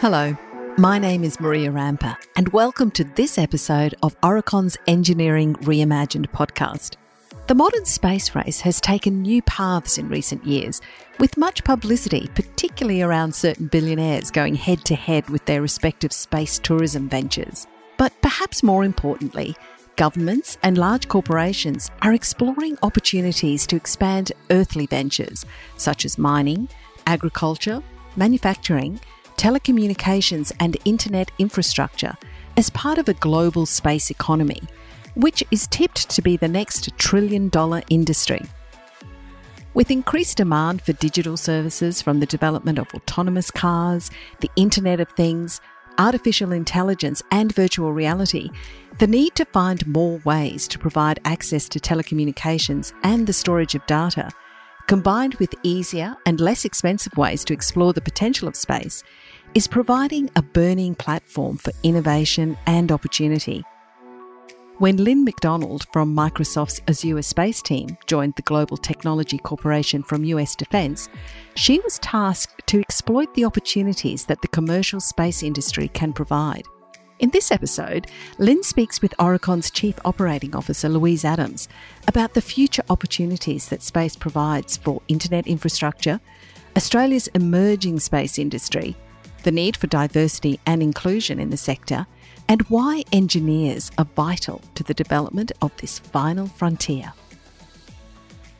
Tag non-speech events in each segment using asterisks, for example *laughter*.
Hello, my name is Maria Rampa, and welcome to this episode of Aurecon's Engineering Reimagined podcast. The modern space race has taken new paths in recent years, with much publicity, particularly around certain billionaires going head to head with their respective space tourism ventures. But perhaps more importantly, governments and large corporations are exploring opportunities to expand earthly ventures, such as mining, agriculture, manufacturing, telecommunications, and internet infrastructure as part of a global space economy, which is tipped to be the next trillion dollar industry. With increased demand for digital services from the development of autonomous cars, the Internet of Things, artificial intelligence, and virtual reality, the need to find more ways to provide access to telecommunications and the storage of data, combined with easier and less expensive ways to explore the potential of space, is providing a burning platform for innovation and opportunity. When Lynn McDonald from Microsoft's Azure Space team joined the Global Technology Corporation from US Defense, she was tasked to exploit the opportunities that the commercial space industry can provide. In this episode, Lynn speaks with Aurecon's Chief Operating Officer Louise Adams about the future opportunities that space provides for internet infrastructure, Australia's emerging space industry, the need for diversity and inclusion in the sector, and why engineers are vital to the development of this final frontier.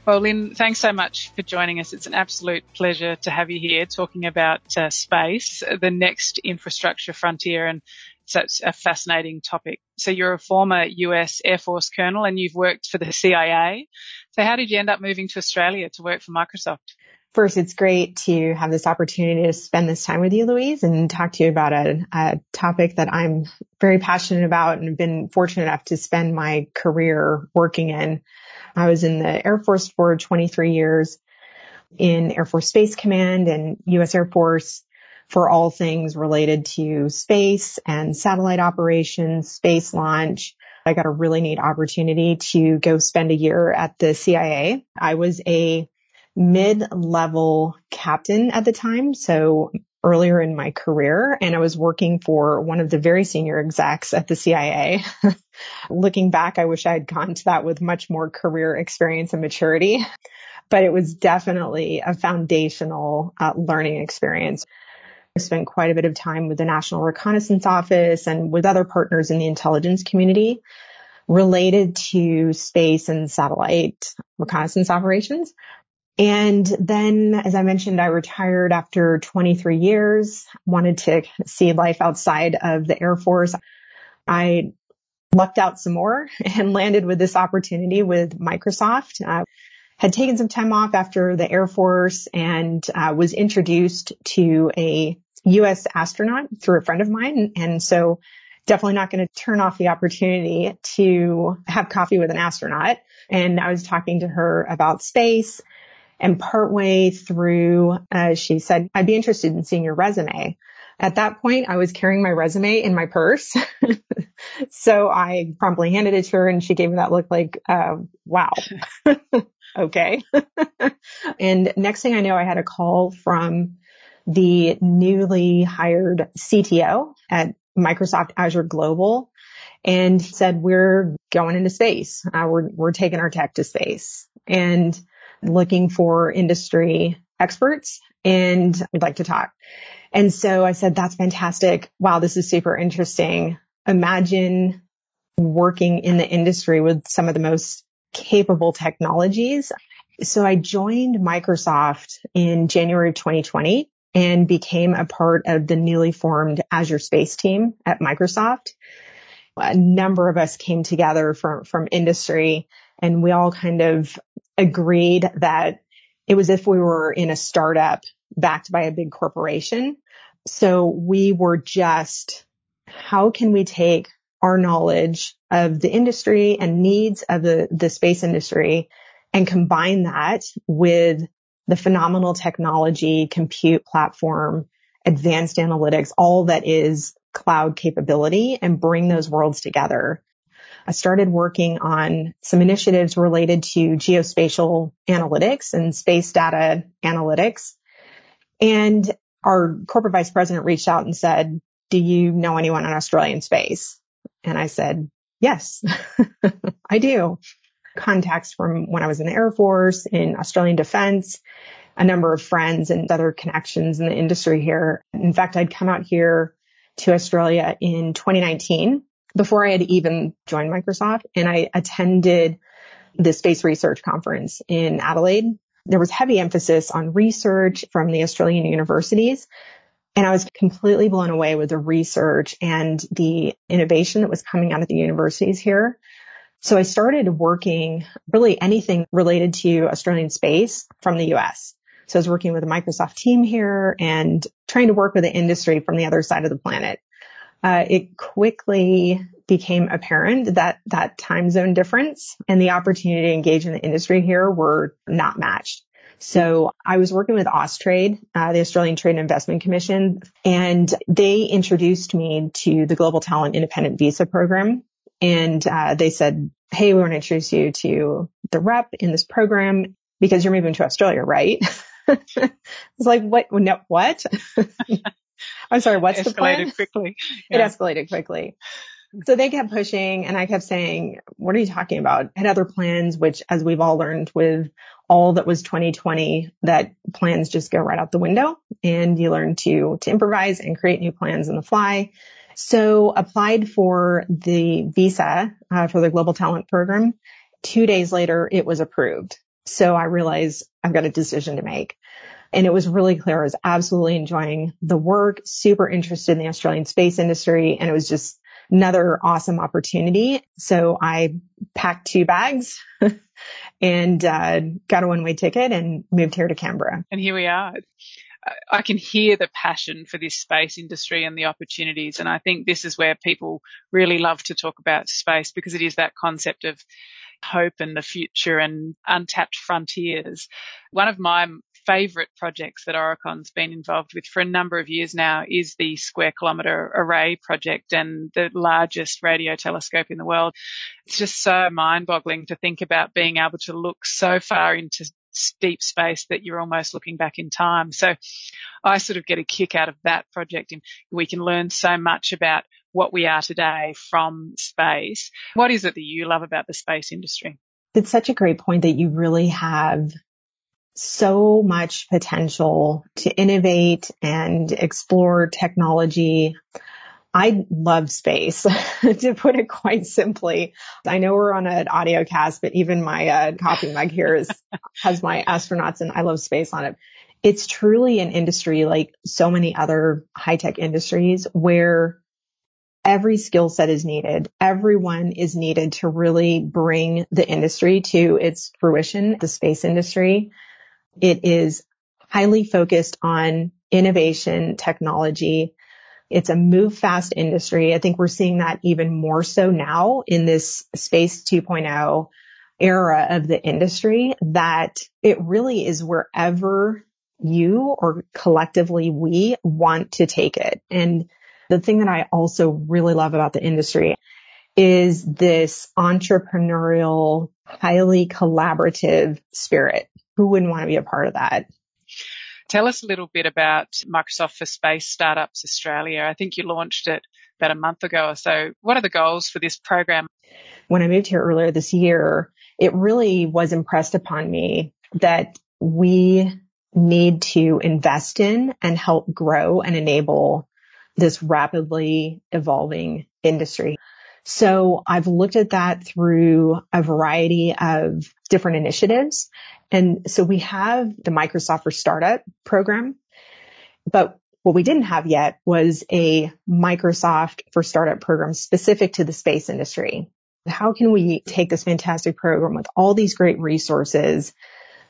Well, Lynn, thanks so much for joining us. It's an absolute pleasure to have you here talking about uh, space, the next infrastructure frontier, and such a fascinating topic. So you're a former US Air Force colonel and you've worked for the CIA. So how did you end up moving to Australia to work for Microsoft? First, it's great to have this opportunity to spend this time with you, Louise, and talk to you about a, a topic that I'm very passionate about and have been fortunate enough to spend my career working in. I was in the Air Force for 23 years in Air Force Space Command and U.S. Air Force for all things related to space and satellite operations, space launch. I got a really neat opportunity to go spend a year at the CIA. I was a mid-level captain at the time. So earlier in my career and I was working for one of the very senior execs at the CIA. *laughs* Looking back, I wish I had gone to that with much more career experience and maturity, but it was definitely a foundational uh, learning experience. I spent quite a bit of time with the National Reconnaissance Office and with other partners in the intelligence community related to space and satellite reconnaissance operations. And then, as I mentioned, I retired after 23 years, wanted to see life outside of the Air Force. I lucked out some more *laughs* and landed with this opportunity with Microsoft. I had taken some time off after the Air Force and uh, was introduced to a U.S. astronaut through a friend of mine. And so definitely not going to turn off the opportunity to have coffee with an astronaut. And I was talking to her about space and partway through, uh, she said, I'd be interested in seeing your resume. At that point, I was carrying my resume in my purse. *laughs* so I promptly handed it to her and she gave me that look like, uh, wow. *laughs* okay. *laughs* and next thing I know, I had a call from the newly hired CTO at Microsoft Azure Global and said, we're going into space. Uh, we're, we're taking our tech to space. And looking for industry experts and we'd like to talk. And so I said, that's fantastic. Wow, this is super interesting. Imagine working in the industry with some of the most capable technologies. So I joined Microsoft in January of 2020 and became a part of the newly formed Azure Space team at Microsoft. A number of us came together from, from industry and we all kind of agreed that it was if we were in a startup backed by a big corporation. So we were just, how can we take our knowledge of the industry and needs of the, the space industry and combine that with the phenomenal technology, compute platform, advanced analytics, all that is cloud capability and bring those worlds together. I started working on some initiatives related to geospatial analytics and space data analytics. And our corporate vice president reached out and said, do you know anyone in Australian space? And I said, yes, *laughs* I do. Contacts from when I was in the Air Force, in Australian Defense, a number of friends and other connections in the industry here. In fact, I'd come out here to Australia in 2019 before I had even joined Microsoft and I attended the space research conference in Adelaide. There was heavy emphasis on research from the Australian universities. And I was completely blown away with the research and the innovation that was coming out of the universities here. So I started working really anything related to Australian space from the US. So I was working with a Microsoft team here and trying to work with the industry from the other side of the planet. Uh, it quickly became apparent that that time zone difference and the opportunity to engage in the industry here were not matched. So I was working with Austrade, uh, the Australian Trade and Investment Commission, and they introduced me to the Global Talent Independent Visa Program. And uh, they said, "Hey, we want to introduce you to the rep in this program because you're moving to Australia, right?" *laughs* I was like, what? No, what? *laughs* I'm sorry, what's the plan? quickly. *laughs* Yeah. It escalated quickly. So they kept pushing and I kept saying, what are you talking about? I had other plans, which as we've all learned with all that was 2020, that plans just go right out the window and you learn to, to improvise and create new plans on the fly. So applied for the visa uh, for the global talent program. Two days later, it was approved. So I realized I've got a decision to make. And it was really clear I was absolutely enjoying the work, super interested in the Australian space industry. And it was just another awesome opportunity. So I packed two bags *laughs* and uh, got a one way ticket and moved here to Canberra. And here we are. I can hear the passion for this space industry and the opportunities. And I think this is where people really love to talk about space because it is that concept of hope and the future and untapped frontiers. One of my favorite projects that Aurecon's been involved with for a number of years now is the Square Kilometre Array project and the largest radio telescope in the world. It's just so mind boggling to think about being able to look so far into deep space that you're almost looking back in time. So I sort of get a kick out of that project and we can learn so much about what we are today from space. What is it that you love about the space industry? It's such a great point that you really have so much potential to innovate and explore technology. I love space, *laughs* to put it quite simply. I know we're on an audio cast, but even my uh, coffee mug here is, *laughs* has my astronauts and I love space on it. It's truly an industry like so many other high tech industries where every skill set is needed. Everyone is needed to really bring the industry to its fruition, the space industry. It is highly focused on innovation, technology. It's a move fast industry. I think we're seeing that even more so now in this space 2.0 era of the industry that it really is wherever you or collectively we want to take it. And the thing that I also really love about the industry is this entrepreneurial, highly collaborative spirit who wouldn't want to be a part of that? Tell us a little bit about Microsoft for Space Startups Australia. I think you launched it about a month ago or so. What are the goals for this program? When I moved here earlier this year, it really was impressed upon me that we need to invest in and help grow and enable this rapidly evolving industry. So I've looked at that through a variety of different initiatives. And so we have the Microsoft for Startup program, but what we didn't have yet was a Microsoft for Startup program specific to the space industry. How can we take this fantastic program with all these great resources,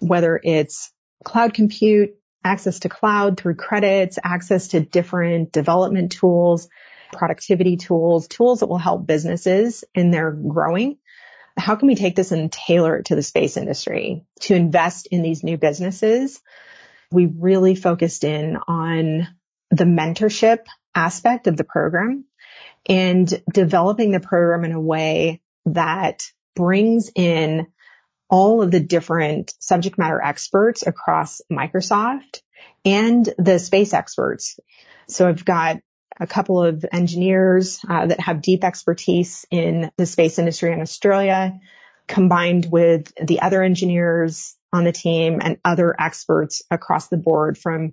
whether it's cloud compute, access to cloud through credits, access to different development tools, productivity tools, tools that will help businesses in their growing. How can we take this and tailor it to the space industry to invest in these new businesses? We really focused in on the mentorship aspect of the program and developing the program in a way that brings in all of the different subject matter experts across Microsoft and the space experts. So I've got a couple of engineers uh, that have deep expertise in the space industry in Australia, combined with the other engineers on the team and other experts across the board from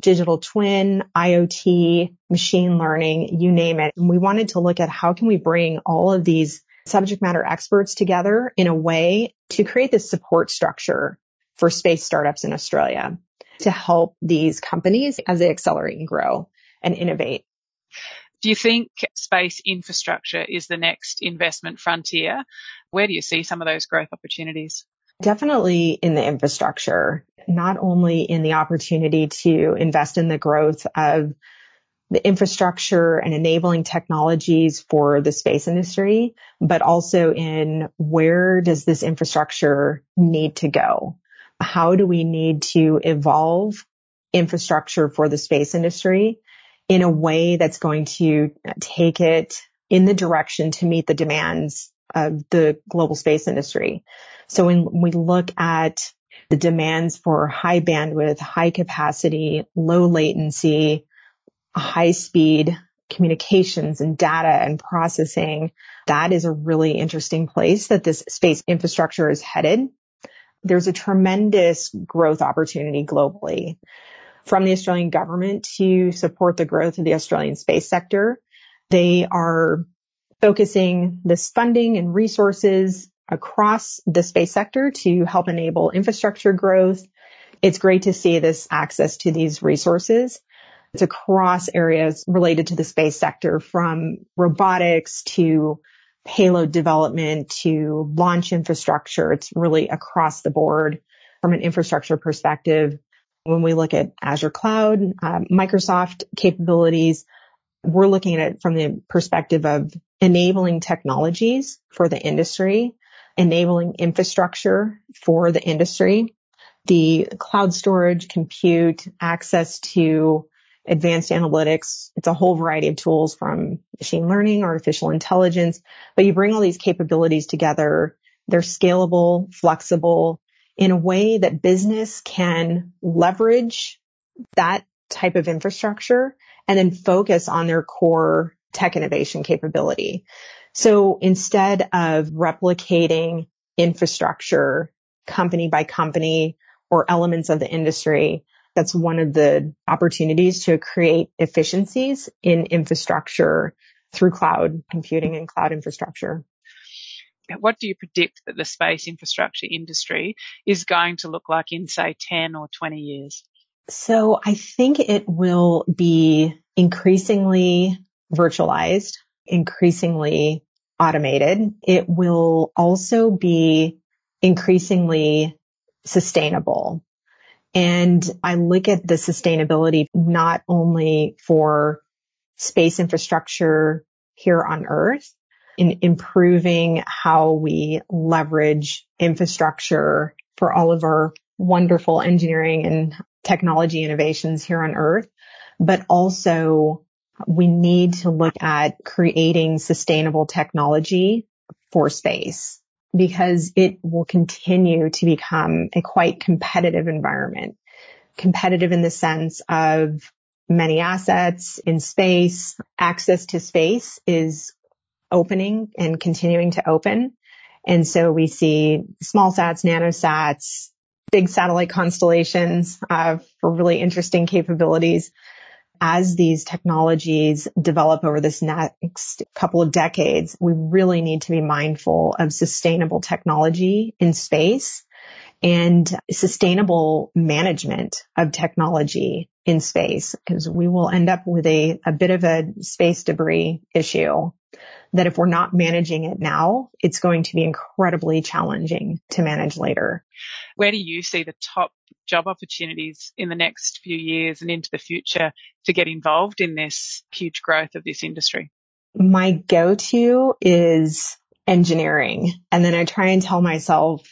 digital twin, IoT, machine learning, you name it. And we wanted to look at how can we bring all of these subject matter experts together in a way to create this support structure for space startups in Australia to help these companies as they accelerate and grow and innovate. Do you think space infrastructure is the next investment frontier? Where do you see some of those growth opportunities? Definitely in the infrastructure, not only in the opportunity to invest in the growth of the infrastructure and enabling technologies for the space industry, but also in where does this infrastructure need to go? How do we need to evolve infrastructure for the space industry in a way that's going to take it in the direction to meet the demands of the global space industry. So when we look at the demands for high bandwidth, high capacity, low latency, high speed communications and data and processing, that is a really interesting place that this space infrastructure is headed. There's a tremendous growth opportunity globally from the Australian government to support the growth of the Australian space sector. They are focusing this funding and resources across the space sector to help enable infrastructure growth. It's great to see this access to these resources. It's across areas related to the space sector from robotics to payload development to launch infrastructure. It's really across the board from an infrastructure perspective. When we look at Azure Cloud, uh, Microsoft capabilities, we're looking at it from the perspective of enabling technologies for the industry, enabling infrastructure for the industry, the cloud storage, compute, access to advanced analytics. It's a whole variety of tools from machine learning, artificial intelligence, but you bring all these capabilities together. They're scalable, flexible in a way that business can leverage that type of infrastructure and then focus on their core tech innovation capability. So instead of replicating infrastructure company by company or elements of the industry, that's one of the opportunities to create efficiencies in infrastructure through cloud computing and cloud infrastructure. What do you predict that the space infrastructure industry is going to look like in say 10 or 20 years? So I think it will be increasingly virtualized, increasingly automated. It will also be increasingly sustainable. And I look at the sustainability not only for space infrastructure here on Earth in improving how we leverage infrastructure for all of our wonderful engineering and technology innovations here on Earth, but also we need to look at creating sustainable technology for space because it will continue to become a quite competitive environment. Competitive in the sense of many assets in space, access to space is opening and continuing to open. And so we see small sats, nanosats, big satellite constellations uh, for really interesting capabilities as these technologies develop over this next couple of decades, we really need to be mindful of sustainable technology in space and sustainable management of technology in space because we will end up with a, a bit of a space debris issue that if we're not managing it now, it's going to be incredibly challenging to manage later. Where do you see the top job opportunities in the next few years and into the future to get involved in this huge growth of this industry? My go-to is engineering. And then I try and tell myself,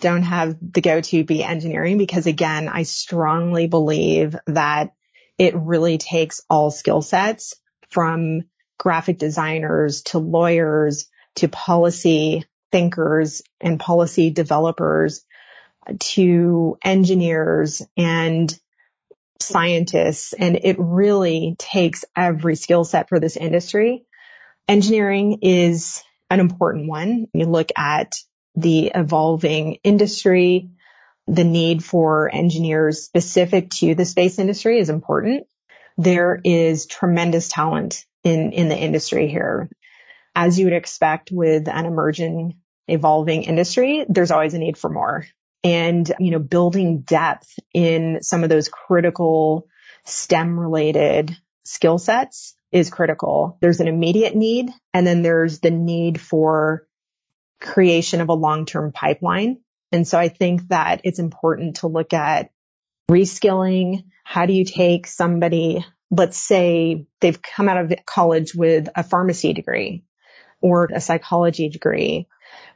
don't have the go-to be engineering because again, I strongly believe that it really takes all skill sets from graphic designers to lawyers to policy thinkers and policy developers to engineers and scientists and it really takes every skill set for this industry. Engineering is an important one. You look at the evolving industry, the need for engineers specific to the space industry is important. There is tremendous talent in, in the industry here. As you would expect with an emerging, evolving industry, there's always a need for more. And, you know, building depth in some of those critical STEM related skill sets is critical. There's an immediate need and then there's the need for creation of a long-term pipeline. And so I think that it's important to look at reskilling. How do you take somebody, let's say they've come out of college with a pharmacy degree or a psychology degree.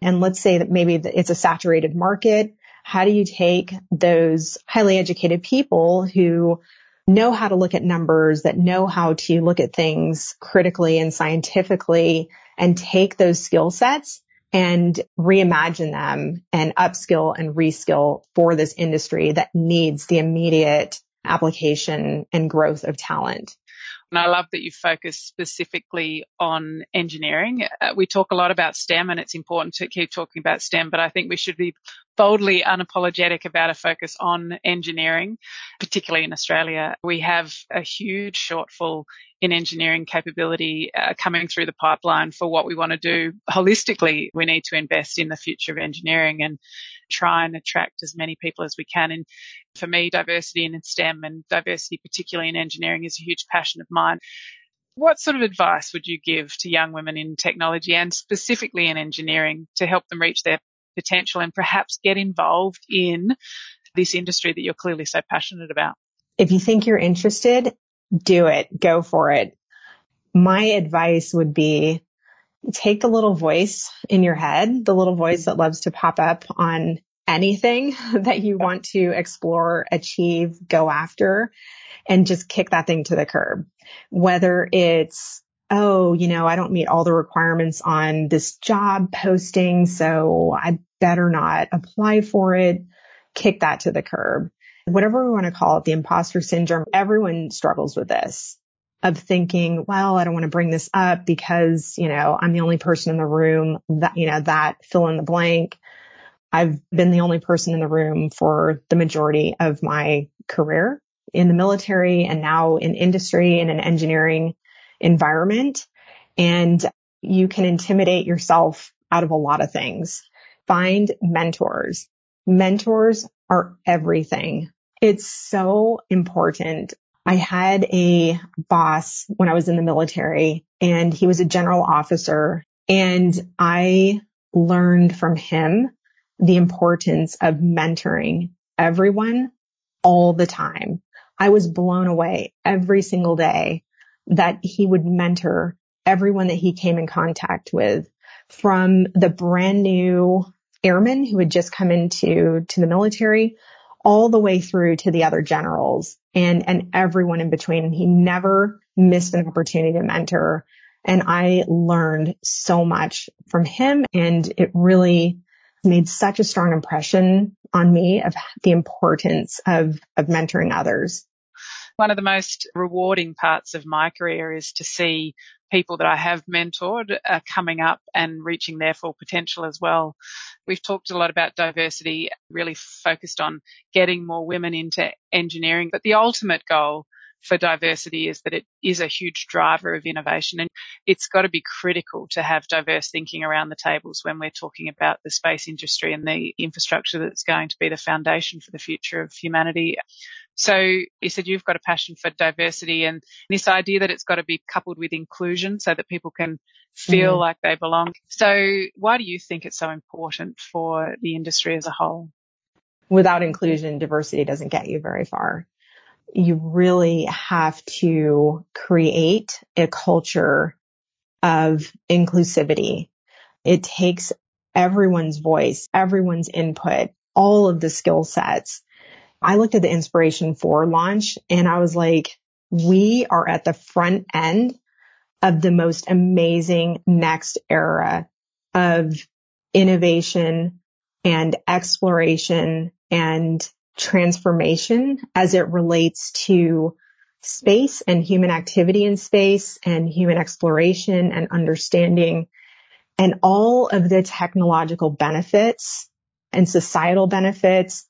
And let's say that maybe it's a saturated market. How do you take those highly educated people who know how to look at numbers, that know how to look at things critically and scientifically and take those skill sets and reimagine them and upskill and reskill for this industry that needs the immediate application and growth of talent. And I love that you focus specifically on engineering. Uh, we talk a lot about STEM and it's important to keep talking about STEM, but I think we should be boldly unapologetic about a focus on engineering, particularly in Australia. We have a huge shortfall in engineering capability uh, coming through the pipeline for what we want to do holistically. We need to invest in the future of engineering and try and attract as many people as we can. And for me, diversity in STEM and diversity, particularly in engineering, is a huge passion of mine. What sort of advice would you give to young women in technology and specifically in engineering to help them reach their potential and perhaps get involved in this industry that you're clearly so passionate about? If you think you're interested, do it. Go for it. My advice would be take the little voice in your head, the little voice that loves to pop up on anything *laughs* that you want to explore, achieve, go after, and just kick that thing to the curb. Whether it's, oh, you know, I don't meet all the requirements on this job posting, so I better not apply for it. Kick that to the curb. Whatever we want to call it, the imposter syndrome, everyone struggles with this of thinking, well, I don't want to bring this up because, you know, I'm the only person in the room that, you know, that fill in the blank. I've been the only person in the room for the majority of my career in the military and now in industry and in an engineering environment. And you can intimidate yourself out of a lot of things. Find mentors. Mentors are everything. It's so important. I had a boss when I was in the military and he was a general officer and I learned from him the importance of mentoring everyone all the time. I was blown away every single day that he would mentor everyone that he came in contact with from the brand new airmen who had just come into to the military all the way through to the other generals and, and everyone in between. He never missed an opportunity to mentor. And I learned so much from him and it really made such a strong impression on me of the importance of, of mentoring others. One of the most rewarding parts of my career is to see people that I have mentored are coming up and reaching their full potential as well. We've talked a lot about diversity, really focused on getting more women into engineering, but the ultimate goal for diversity is that it is a huge driver of innovation and it's got to be critical to have diverse thinking around the tables when we're talking about the space industry and the infrastructure that's going to be the foundation for the future of humanity. So you said you've got a passion for diversity and this idea that it's got to be coupled with inclusion so that people can feel mm. like they belong. So why do you think it's so important for the industry as a whole? Without inclusion, diversity doesn't get you very far. You really have to create a culture of inclusivity. It takes everyone's voice, everyone's input, all of the skill sets I looked at the Inspiration4 launch and I was like, we are at the front end of the most amazing next era of innovation and exploration and transformation as it relates to space and human activity in space and human exploration and understanding and all of the technological benefits and societal benefits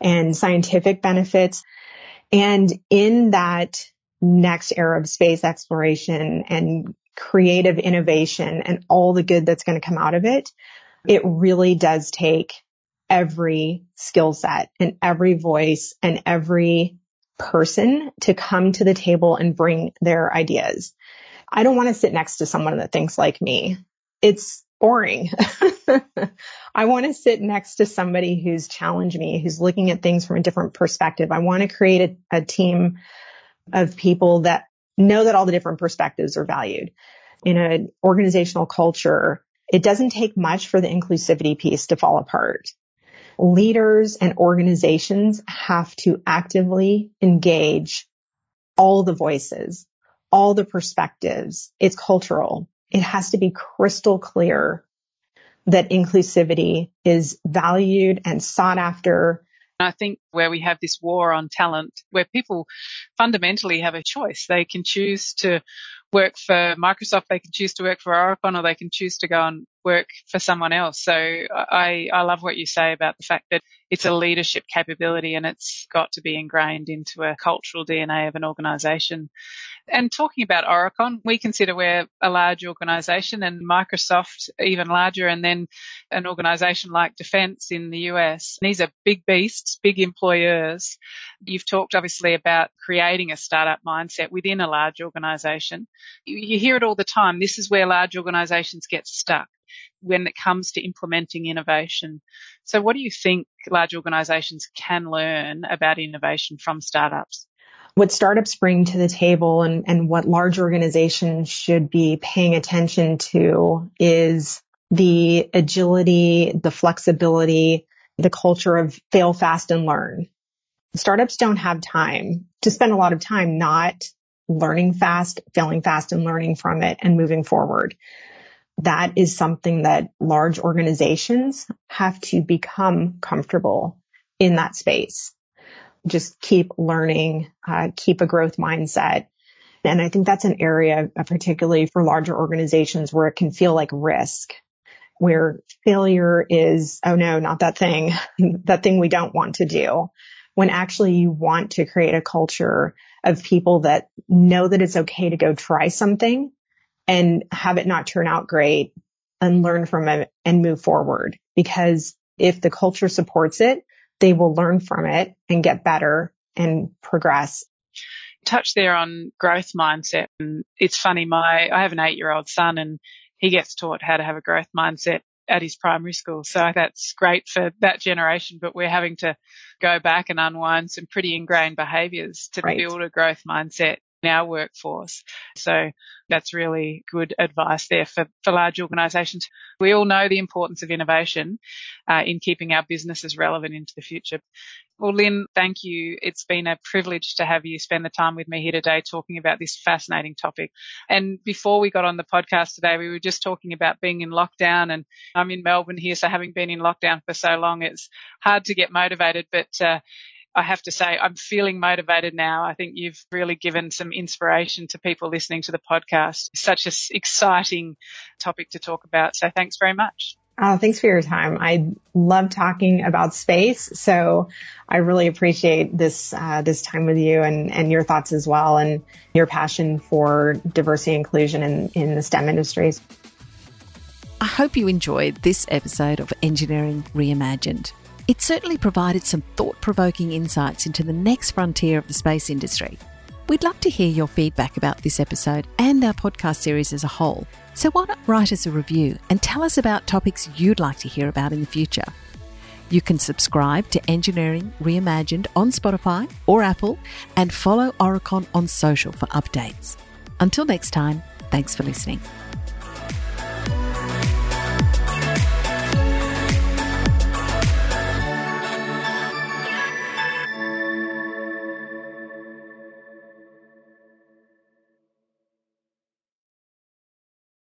and scientific benefits. And in that next era of space exploration and creative innovation and all the good that's going to come out of it, it really does take every skill set and every voice and every person to come to the table and bring their ideas. I don't want to sit next to someone that thinks like me. It's boring. *laughs* I want to sit next to somebody who's challenged me, who's looking at things from a different perspective. I want to create a, a team of people that know that all the different perspectives are valued. In an organizational culture, it doesn't take much for the inclusivity piece to fall apart. Leaders and organizations have to actively engage all the voices, all the perspectives. It's cultural. It has to be crystal clear that inclusivity is valued and sought after. I think where we have this war on talent, where people fundamentally have a choice. They can choose to work for Microsoft, they can choose to work for Oracle, or they can choose to go and work for someone else. So I, I love what you say about the fact that it's a leadership capability and it's got to be ingrained into a cultural DNA of an organization. And talking about Aurecon, we consider we're a large organization and Microsoft even larger and then an organization like Defense in the US. These are big beasts, big employers. You've talked obviously about creating a startup mindset within a large organization. You hear it all the time. This is where large organizations get stuck when it comes to implementing innovation. So what do you think large organizations can learn about innovation from startups? What startups bring to the table and, and what large organizations should be paying attention to is the agility, the flexibility, the culture of fail fast and learn. Startups don't have time to spend a lot of time not learning fast, failing fast and learning from it and moving forward that is something that large organizations have to become comfortable in that space. Just keep learning, uh, keep a growth mindset. And I think that's an area, uh, particularly for larger organizations where it can feel like risk, where failure is, oh no, not that thing, *laughs* that thing we don't want to do. When actually you want to create a culture of people that know that it's okay to go try something and have it not turn out great and learn from it and move forward. Because if the culture supports it, they will learn from it and get better and progress. Touch there on growth mindset. And it's funny, my, I have an eight year old son and he gets taught how to have a growth mindset at his primary school. So that's great for that generation, but we're having to go back and unwind some pretty ingrained behaviors to right. build a growth mindset in our workforce. So that's really good advice there for, for large organisations. We all know the importance of innovation uh, in keeping our businesses relevant into the future. Well, Lynn, thank you. It's been a privilege to have you spend the time with me here today talking about this fascinating topic. And before we got on the podcast today, we were just talking about being in lockdown and I'm in Melbourne here. So having been in lockdown for so long, it's hard to get motivated, but uh, I have to say, I'm feeling motivated now. I think you've really given some inspiration to people listening to the podcast. Such an exciting topic to talk about. So thanks very much. Oh, thanks for your time. I love talking about space, so I really appreciate this uh, this time with you and and your thoughts as well, and your passion for diversity and inclusion in in the STEM industries. I hope you enjoyed this episode of Engineering Reimagined. It certainly provided some thought provoking insights into the next frontier of the space industry. We'd love to hear your feedback about this episode and our podcast series as a whole. So why not write us a review and tell us about topics you'd like to hear about in the future? You can subscribe to Engineering Reimagined on Spotify or Apple and follow Aurecon on social for updates. Until next time, thanks for listening.